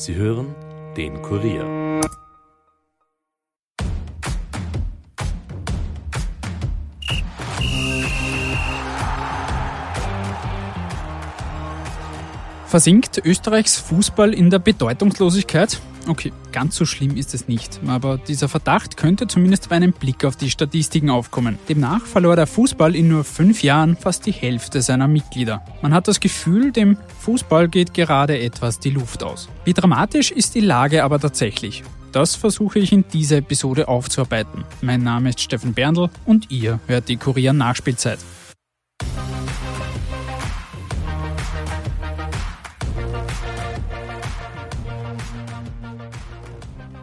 Sie hören den Kurier. Versinkt Österreichs Fußball in der Bedeutungslosigkeit? Okay, ganz so schlimm ist es nicht, aber dieser Verdacht könnte zumindest bei einem Blick auf die Statistiken aufkommen. Demnach verlor der Fußball in nur fünf Jahren fast die Hälfte seiner Mitglieder. Man hat das Gefühl, dem Fußball geht gerade etwas die Luft aus. Wie dramatisch ist die Lage aber tatsächlich? Das versuche ich in dieser Episode aufzuarbeiten. Mein Name ist Steffen Berndl und ihr hört die Kurier Nachspielzeit.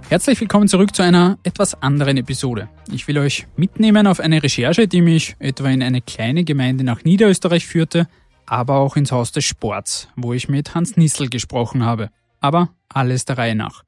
Herzlich willkommen zurück zu einer etwas anderen Episode. Ich will euch mitnehmen auf eine Recherche, die mich etwa in eine kleine Gemeinde nach Niederösterreich führte, aber auch ins Haus des Sports, wo ich mit Hans Nissel gesprochen habe. Aber alles der Reihe nach.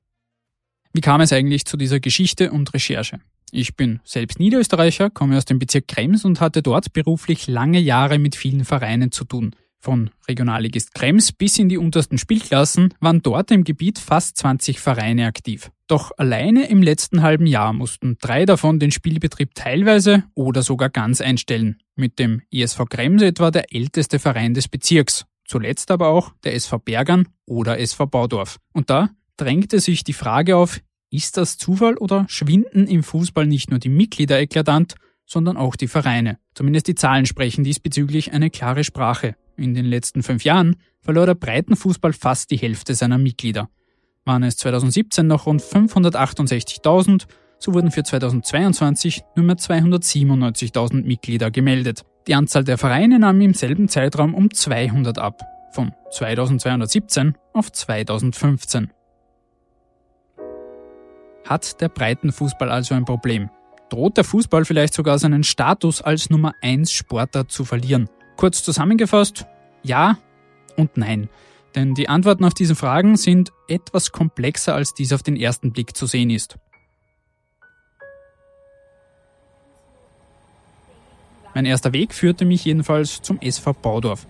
Wie kam es eigentlich zu dieser Geschichte und Recherche? Ich bin selbst Niederösterreicher, komme aus dem Bezirk Krems und hatte dort beruflich lange Jahre mit vielen Vereinen zu tun. Von Regionalligist Krems bis in die untersten Spielklassen waren dort im Gebiet fast 20 Vereine aktiv. Doch alleine im letzten halben Jahr mussten drei davon den Spielbetrieb teilweise oder sogar ganz einstellen. Mit dem ESV Krems etwa der älteste Verein des Bezirks. Zuletzt aber auch der SV Bergern oder SV Baudorf. Und da drängte sich die Frage auf, ist das Zufall oder schwinden im Fußball nicht nur die Mitglieder eklatant, sondern auch die Vereine? Zumindest die Zahlen sprechen diesbezüglich eine klare Sprache. In den letzten fünf Jahren verlor der Breitenfußball fast die Hälfte seiner Mitglieder. Waren es 2017 noch rund 568.000, so wurden für 2022 nur mehr 297.000 Mitglieder gemeldet. Die Anzahl der Vereine nahm im selben Zeitraum um 200 ab, von 2217 auf 2015. Hat der Breitenfußball also ein Problem? Droht der Fußball vielleicht sogar seinen Status als Nummer 1 Sportart zu verlieren? Kurz zusammengefasst, ja und nein. Denn die Antworten auf diese Fragen sind etwas komplexer, als dies auf den ersten Blick zu sehen ist. Mein erster Weg führte mich jedenfalls zum SV Baudorf,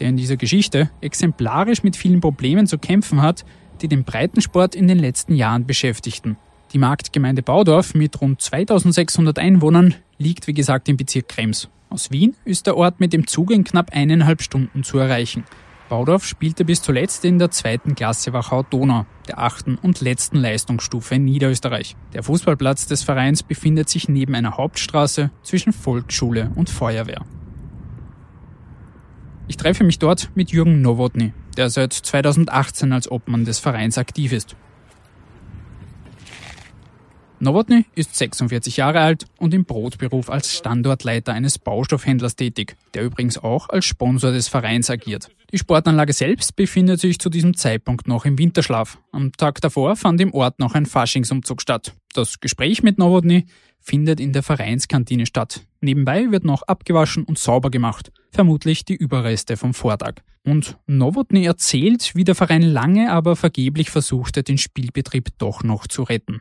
der in dieser Geschichte exemplarisch mit vielen Problemen zu kämpfen hat, die den Breitensport in den letzten Jahren beschäftigten. Die Marktgemeinde Baudorf mit rund 2600 Einwohnern liegt wie gesagt im Bezirk Krems aus Wien ist der Ort mit dem Zug in knapp eineinhalb Stunden zu erreichen. Baudorf spielte bis zuletzt in der zweiten Klasse Wachau-Donau, der achten und letzten Leistungsstufe in Niederösterreich. Der Fußballplatz des Vereins befindet sich neben einer Hauptstraße zwischen Volksschule und Feuerwehr. Ich treffe mich dort mit Jürgen Nowotny, der seit 2018 als Obmann des Vereins aktiv ist. Nowotny ist 46 Jahre alt und im Brotberuf als Standortleiter eines Baustoffhändlers tätig, der übrigens auch als Sponsor des Vereins agiert. Die Sportanlage selbst befindet sich zu diesem Zeitpunkt noch im Winterschlaf. Am Tag davor fand im Ort noch ein Faschingsumzug statt. Das Gespräch mit Nowotny findet in der Vereinskantine statt. Nebenbei wird noch abgewaschen und sauber gemacht, vermutlich die Überreste vom Vortag. Und Nowotny erzählt, wie der Verein lange aber vergeblich versuchte, den Spielbetrieb doch noch zu retten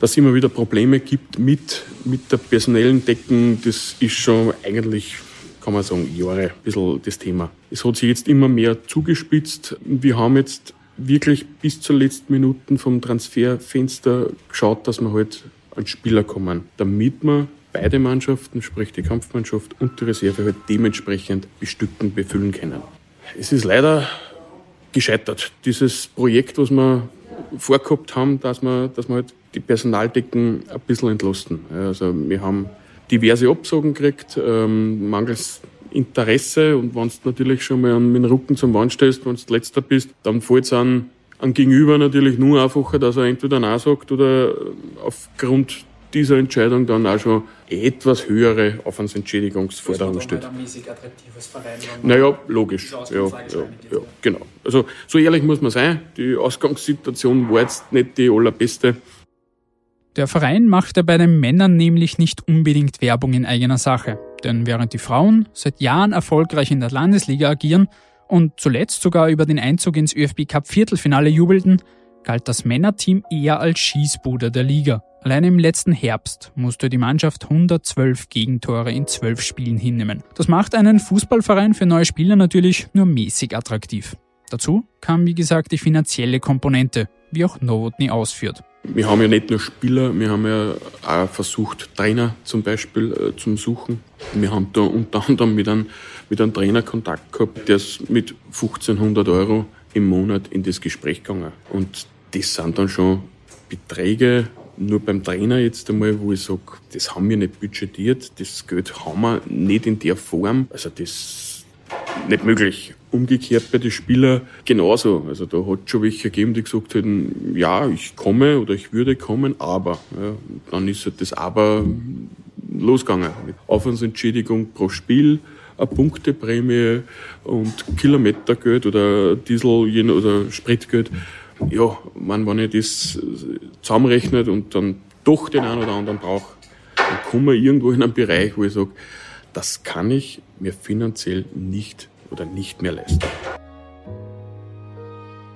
dass es immer wieder Probleme gibt mit, mit der personellen Deckung, das ist schon eigentlich, kann man sagen, Jahre ein bisschen das Thema. Es hat sich jetzt immer mehr zugespitzt. Wir haben jetzt wirklich bis zur letzten Minuten vom Transferfenster geschaut, dass wir halt an Spieler kommen, damit wir beide Mannschaften, sprich die Kampfmannschaft und die Reserve, halt dementsprechend bestücken, befüllen können. Es ist leider gescheitert. Dieses Projekt, was wir vorgehabt haben, dass wir, dass wir halt die Personaldecken ein bisschen entlasten. Also wir haben diverse Absagen gekriegt, ähm, mangels Interesse und wenn du natürlich schon mal mit dem Rücken zum Wand stehst, wenn du letzter bist, dann fällt es an, an Gegenüber natürlich nur einfacher, dass er entweder Nein sagt oder aufgrund dieser Entscheidung dann auch schon etwas höhere Aufwandsentschädigungsforderungen stellt. Ein mäßig attraktives Verein, naja, logisch. Ja, ja, ja, genau. Also so ehrlich muss man sein, die Ausgangssituation war jetzt nicht die allerbeste. Der Verein machte bei den Männern nämlich nicht unbedingt Werbung in eigener Sache. Denn während die Frauen seit Jahren erfolgreich in der Landesliga agieren und zuletzt sogar über den Einzug ins ÖFB Cup Viertelfinale jubelten, galt das Männerteam eher als Schießbude der Liga. Allein im letzten Herbst musste die Mannschaft 112 Gegentore in 12 Spielen hinnehmen. Das macht einen Fußballverein für neue Spieler natürlich nur mäßig attraktiv. Dazu kam, wie gesagt, die finanzielle Komponente, wie auch Novotny ausführt. Wir haben ja nicht nur Spieler, wir haben ja auch versucht, Trainer zum Beispiel äh, zum Suchen. Wir haben da unter anderem mit einem, mit einem Trainer Kontakt gehabt, der ist mit 1500 Euro im Monat in das Gespräch gegangen. Und das sind dann schon Beträge, nur beim Trainer jetzt einmal, wo ich sage, das haben wir nicht budgetiert, das Geld haben wir nicht in der Form. Also das nicht möglich. Umgekehrt bei den Spielern genauso. Also da hat schon welche gegeben, die gesagt hätten, ja, ich komme oder ich würde kommen, aber. Ja, dann ist halt das Aber losgegangen. Mit Aufwandsentschädigung pro Spiel, eine Punkteprämie und Kilometergeld oder Diesel- oder Spritgeld ja, man, wenn ich das zusammenrechnet und dann doch den einen oder anderen brauche, dann komme ich irgendwo in einen Bereich, wo ich sage, das kann ich mir finanziell nicht oder nicht mehr leisten.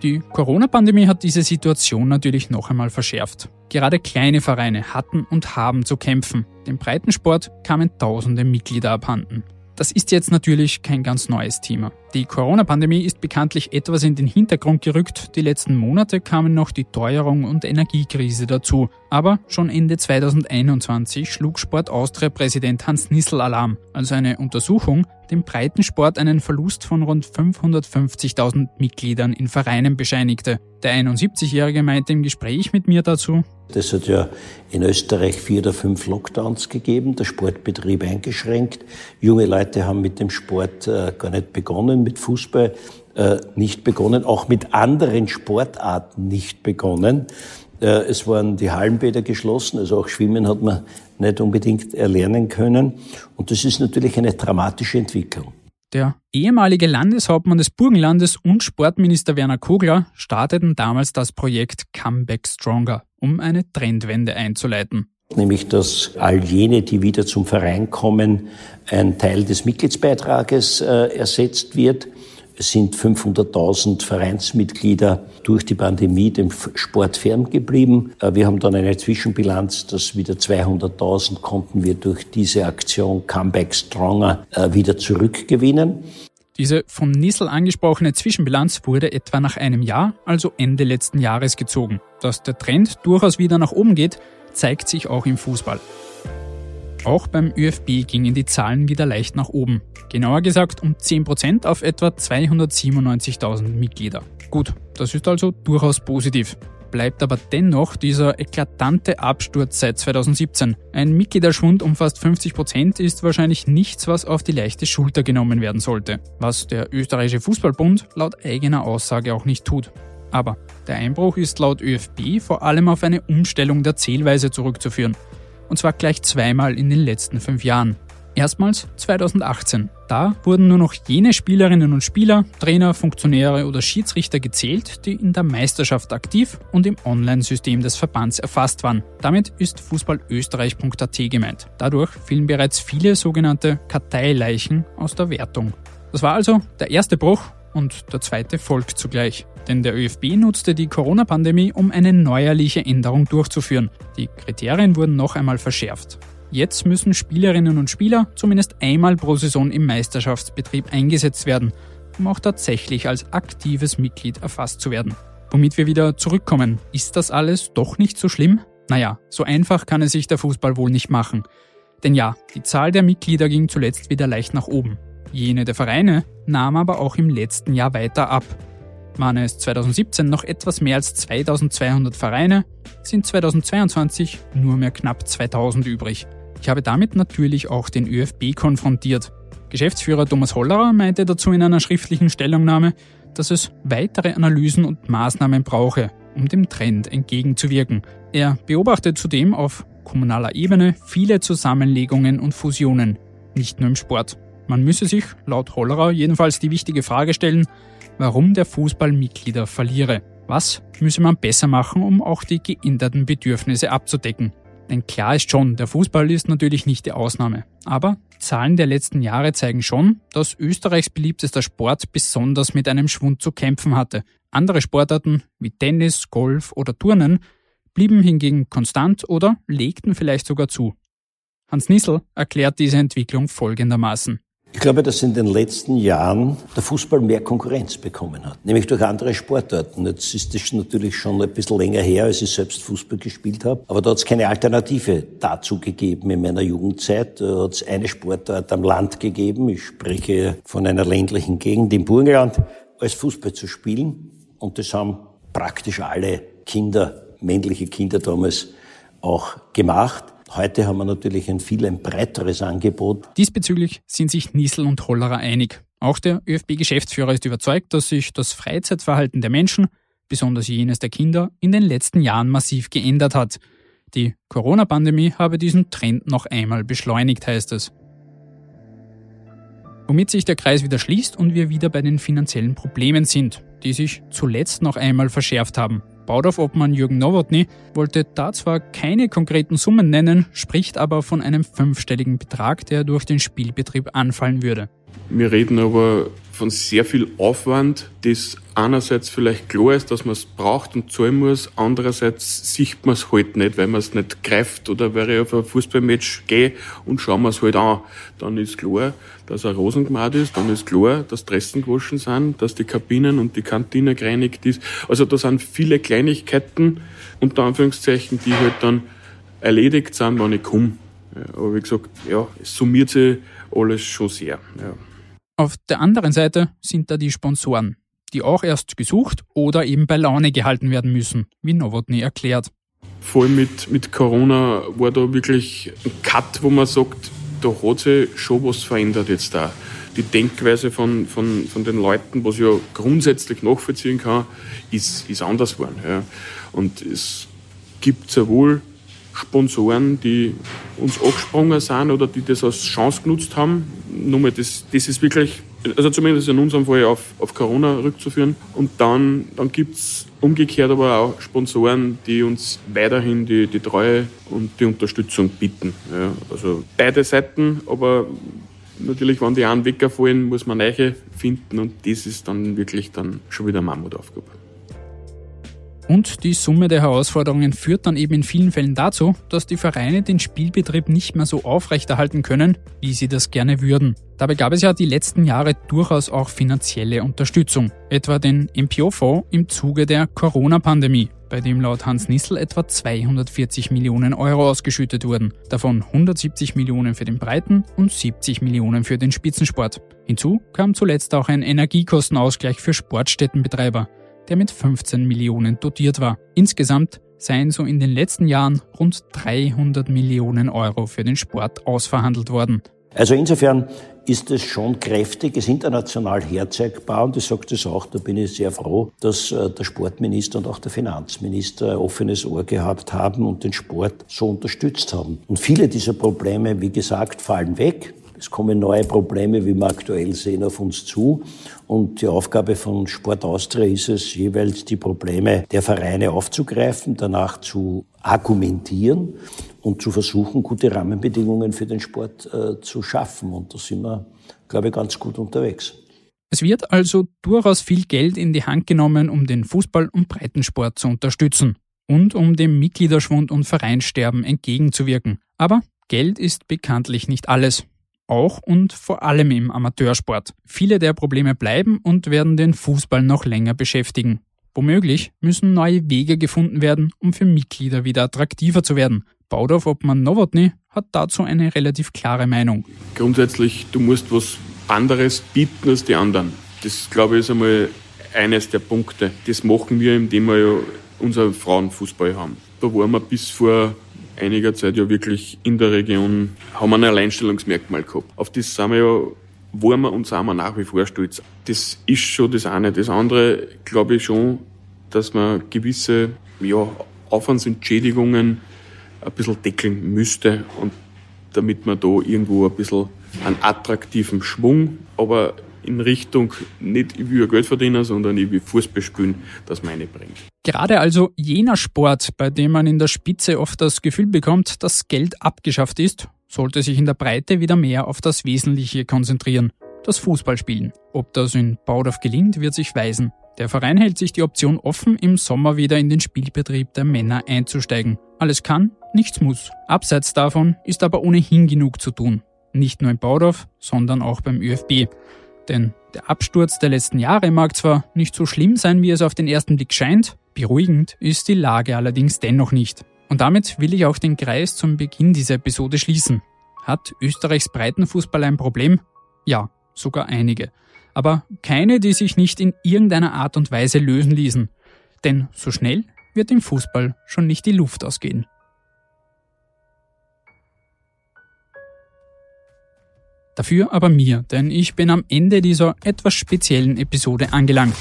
Die Corona-Pandemie hat diese Situation natürlich noch einmal verschärft. Gerade kleine Vereine hatten und haben zu kämpfen. Dem Breitensport kamen tausende Mitglieder abhanden. Das ist jetzt natürlich kein ganz neues Thema. Die Corona-Pandemie ist bekanntlich etwas in den Hintergrund gerückt. Die letzten Monate kamen noch die Teuerung und Energiekrise dazu. Aber schon Ende 2021 schlug Sport Austria-Präsident Hans Nissel Alarm, also eine Untersuchung dem Breitensport einen Verlust von rund 550.000 Mitgliedern in Vereinen bescheinigte. Der 71-Jährige meinte im Gespräch mit mir dazu, es hat ja in Österreich vier oder fünf Lockdowns gegeben, der Sportbetrieb eingeschränkt. Junge Leute haben mit dem Sport äh, gar nicht begonnen, mit Fußball äh, nicht begonnen, auch mit anderen Sportarten nicht begonnen. Äh, es waren die Hallenbäder geschlossen, also auch Schwimmen hat man nicht unbedingt erlernen können. Und das ist natürlich eine dramatische Entwicklung. Der ehemalige Landeshauptmann des Burgenlandes und Sportminister Werner Kogler starteten damals das Projekt Comeback Stronger, um eine Trendwende einzuleiten. Nämlich, dass all jene, die wieder zum Verein kommen, ein Teil des Mitgliedsbeitrages äh, ersetzt wird. Sind 500.000 Vereinsmitglieder durch die Pandemie dem Sport ferngeblieben. Äh, wir haben dann eine Zwischenbilanz, dass wieder 200.000 konnten wir durch diese Aktion Comeback Stronger äh, wieder zurückgewinnen. Diese von Nissel angesprochene Zwischenbilanz wurde etwa nach einem Jahr, also Ende letzten Jahres, gezogen. Dass der Trend durchaus wieder nach oben geht, zeigt sich auch im Fußball. Auch beim ÖFB gingen die Zahlen wieder leicht nach oben. Genauer gesagt um 10% auf etwa 297.000 Mitglieder. Gut, das ist also durchaus positiv. Bleibt aber dennoch dieser eklatante Absturz seit 2017. Ein Mitgliederschwund um fast 50% ist wahrscheinlich nichts, was auf die leichte Schulter genommen werden sollte. Was der österreichische Fußballbund laut eigener Aussage auch nicht tut. Aber der Einbruch ist laut ÖFB vor allem auf eine Umstellung der Zählweise zurückzuführen und zwar gleich zweimal in den letzten fünf Jahren. Erstmals 2018. Da wurden nur noch jene Spielerinnen und Spieler, Trainer, Funktionäre oder Schiedsrichter gezählt, die in der Meisterschaft aktiv und im Online-System des Verbands erfasst waren. Damit ist fußballösterreich.at gemeint. Dadurch fielen bereits viele sogenannte Karteileichen aus der Wertung. Das war also der erste Bruch und der zweite folgt zugleich. Denn der ÖFB nutzte die Corona-Pandemie, um eine neuerliche Änderung durchzuführen. Die Kriterien wurden noch einmal verschärft. Jetzt müssen Spielerinnen und Spieler zumindest einmal pro Saison im Meisterschaftsbetrieb eingesetzt werden, um auch tatsächlich als aktives Mitglied erfasst zu werden. Womit wir wieder zurückkommen, ist das alles doch nicht so schlimm? Naja, so einfach kann es sich der Fußball wohl nicht machen. Denn ja, die Zahl der Mitglieder ging zuletzt wieder leicht nach oben. Jene der Vereine nahm aber auch im letzten Jahr weiter ab. Waren es 2017 noch etwas mehr als 2200 Vereine, sind 2022 nur mehr knapp 2000 übrig. Ich habe damit natürlich auch den ÖFB konfrontiert. Geschäftsführer Thomas Hollerer meinte dazu in einer schriftlichen Stellungnahme, dass es weitere Analysen und Maßnahmen brauche, um dem Trend entgegenzuwirken. Er beobachtet zudem auf kommunaler Ebene viele Zusammenlegungen und Fusionen, nicht nur im Sport. Man müsse sich, laut Hollerer, jedenfalls die wichtige Frage stellen, warum der Fußball Mitglieder verliere. Was müsse man besser machen, um auch die geänderten Bedürfnisse abzudecken? Denn klar ist schon, der Fußball ist natürlich nicht die Ausnahme. Aber Zahlen der letzten Jahre zeigen schon, dass Österreichs beliebtester Sport besonders mit einem Schwund zu kämpfen hatte. Andere Sportarten wie Tennis, Golf oder Turnen blieben hingegen konstant oder legten vielleicht sogar zu. Hans Nissel erklärt diese Entwicklung folgendermaßen. Ich glaube, dass in den letzten Jahren der Fußball mehr Konkurrenz bekommen hat, nämlich durch andere Sportarten. Jetzt ist das natürlich schon ein bisschen länger her, als ich selbst Fußball gespielt habe. Aber da hat es keine Alternative dazu gegeben in meiner Jugendzeit. Da hat es eine Sportart am Land gegeben. Ich spreche von einer ländlichen Gegend im Burgenland, als Fußball zu spielen. Und das haben praktisch alle Kinder, männliche Kinder damals auch gemacht. Heute haben wir natürlich ein viel ein breiteres Angebot. Diesbezüglich sind sich Niesel und Hollerer einig. Auch der ÖFB-Geschäftsführer ist überzeugt, dass sich das Freizeitverhalten der Menschen, besonders jenes der Kinder, in den letzten Jahren massiv geändert hat. Die Corona-Pandemie habe diesen Trend noch einmal beschleunigt, heißt es. Womit sich der Kreis wieder schließt und wir wieder bei den finanziellen Problemen sind, die sich zuletzt noch einmal verschärft haben. Baudorf-Obmann Jürgen Nowotny wollte da zwar keine konkreten Summen nennen, spricht aber von einem fünfstelligen Betrag, der durch den Spielbetrieb anfallen würde. Wir reden aber von sehr viel Aufwand, das einerseits vielleicht klar ist, dass man es braucht und zahlen muss, andererseits sieht man es halt nicht, weil man es nicht greift oder weil ich auf ein Fußballmatch gehe und schauen wir es halt an. Dann ist klar, dass ein Rosen gemacht ist, dann ist klar, dass Dressen gewaschen sind, dass die Kabinen und die Kantine gereinigt ist. Also da sind viele Kleinigkeiten, unter Anführungszeichen, die halt dann erledigt sind, wenn ich komme. Aber wie gesagt, ja, es summiert sich alles schon sehr. Ja. Auf der anderen Seite sind da die Sponsoren, die auch erst gesucht oder eben bei Laune gehalten werden müssen, wie Novotny erklärt. Vor allem mit, mit Corona war da wirklich ein Cut, wo man sagt, da hat sich schon was verändert jetzt da. Die Denkweise von, von, von den Leuten, was ich ja grundsätzlich nachvollziehen kann, ist, ist anders geworden. Ja. Und es gibt sehr wohl Sponsoren, die uns angesprungen sind oder die das als Chance genutzt haben. Nochmal, das, das ist wirklich, also zumindest in unserem Fall auf, auf Corona rückzuführen. Und dann, dann gibt es umgekehrt aber auch Sponsoren, die uns weiterhin die, die Treue und die Unterstützung bieten. Ja, also beide Seiten, aber natürlich, wenn die einen wegfallen, muss man neue finden und das ist dann wirklich dann schon wieder Mammutaufgabe. Und die Summe der Herausforderungen führt dann eben in vielen Fällen dazu, dass die Vereine den Spielbetrieb nicht mehr so aufrechterhalten können, wie sie das gerne würden. Dabei gab es ja die letzten Jahre durchaus auch finanzielle Unterstützung, etwa den MPO-Fonds im Zuge der Corona-Pandemie, bei dem laut Hans Nissel etwa 240 Millionen Euro ausgeschüttet wurden, davon 170 Millionen für den Breiten und 70 Millionen für den Spitzensport. Hinzu kam zuletzt auch ein Energiekostenausgleich für Sportstättenbetreiber der mit 15 Millionen dotiert war. Insgesamt seien so in den letzten Jahren rund 300 Millionen Euro für den Sport ausverhandelt worden. Also insofern ist es schon kräftig, ist international herzeigbar und ich sage das auch, da bin ich sehr froh, dass äh, der Sportminister und auch der Finanzminister ein offenes Ohr gehabt haben und den Sport so unterstützt haben. Und viele dieser Probleme, wie gesagt, fallen weg. Es kommen neue Probleme, wie wir aktuell sehen, auf uns zu. Und die Aufgabe von Sport Austria ist es, jeweils die Probleme der Vereine aufzugreifen, danach zu argumentieren und zu versuchen, gute Rahmenbedingungen für den Sport äh, zu schaffen. Und da sind wir, glaube ich, ganz gut unterwegs. Es wird also durchaus viel Geld in die Hand genommen, um den Fußball- und Breitensport zu unterstützen und um dem Mitgliederschwund und Vereinsterben entgegenzuwirken. Aber Geld ist bekanntlich nicht alles auch und vor allem im Amateursport. Viele der Probleme bleiben und werden den Fußball noch länger beschäftigen. Womöglich müssen neue Wege gefunden werden, um für Mitglieder wieder attraktiver zu werden. Baudorf Obmann Nowotny hat dazu eine relativ klare Meinung. Grundsätzlich, du musst was anderes bieten als die anderen. Das, glaube ich, ist einmal eines der Punkte. Das machen wir, indem wir ja unseren Frauenfußball haben. Da waren wir bis vor einiger Zeit ja wirklich in der Region, haben wir ein Alleinstellungsmerkmal gehabt. Auf das sind wir ja waren wir und sind wir nach wie vor stolz. Das ist schon das eine. Das andere glaube ich schon, dass man gewisse ja, Aufwandsentschädigungen ein bisschen deckeln müsste und damit man da irgendwo ein bisschen einen attraktiven Schwung, aber in Richtung nicht ich will Geld verdienen, sondern ich will Fußball spielen, das meine bringt. Gerade also jener Sport, bei dem man in der Spitze oft das Gefühl bekommt, dass Geld abgeschafft ist, sollte sich in der Breite wieder mehr auf das Wesentliche konzentrieren, das Fußballspielen. Ob das in Baudorf gelingt, wird sich weisen. Der Verein hält sich die Option offen, im Sommer wieder in den Spielbetrieb der Männer einzusteigen. Alles kann, nichts muss. Abseits davon ist aber ohnehin genug zu tun. Nicht nur in Baudorf, sondern auch beim ÖFB. Denn der Absturz der letzten Jahre mag zwar nicht so schlimm sein, wie es auf den ersten Blick scheint, beruhigend ist die Lage allerdings dennoch nicht. Und damit will ich auch den Kreis zum Beginn dieser Episode schließen. Hat Österreichs Breitenfußball ein Problem? Ja, sogar einige. Aber keine, die sich nicht in irgendeiner Art und Weise lösen ließen. Denn so schnell wird im Fußball schon nicht die Luft ausgehen. Dafür aber mir, denn ich bin am Ende dieser etwas speziellen Episode angelangt.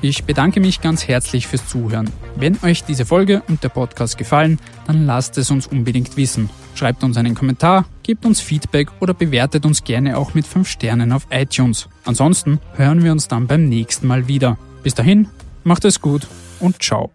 Ich bedanke mich ganz herzlich fürs Zuhören. Wenn euch diese Folge und der Podcast gefallen, dann lasst es uns unbedingt wissen. Schreibt uns einen Kommentar, gebt uns Feedback oder bewertet uns gerne auch mit 5 Sternen auf iTunes. Ansonsten hören wir uns dann beim nächsten Mal wieder. Bis dahin, macht es gut und ciao.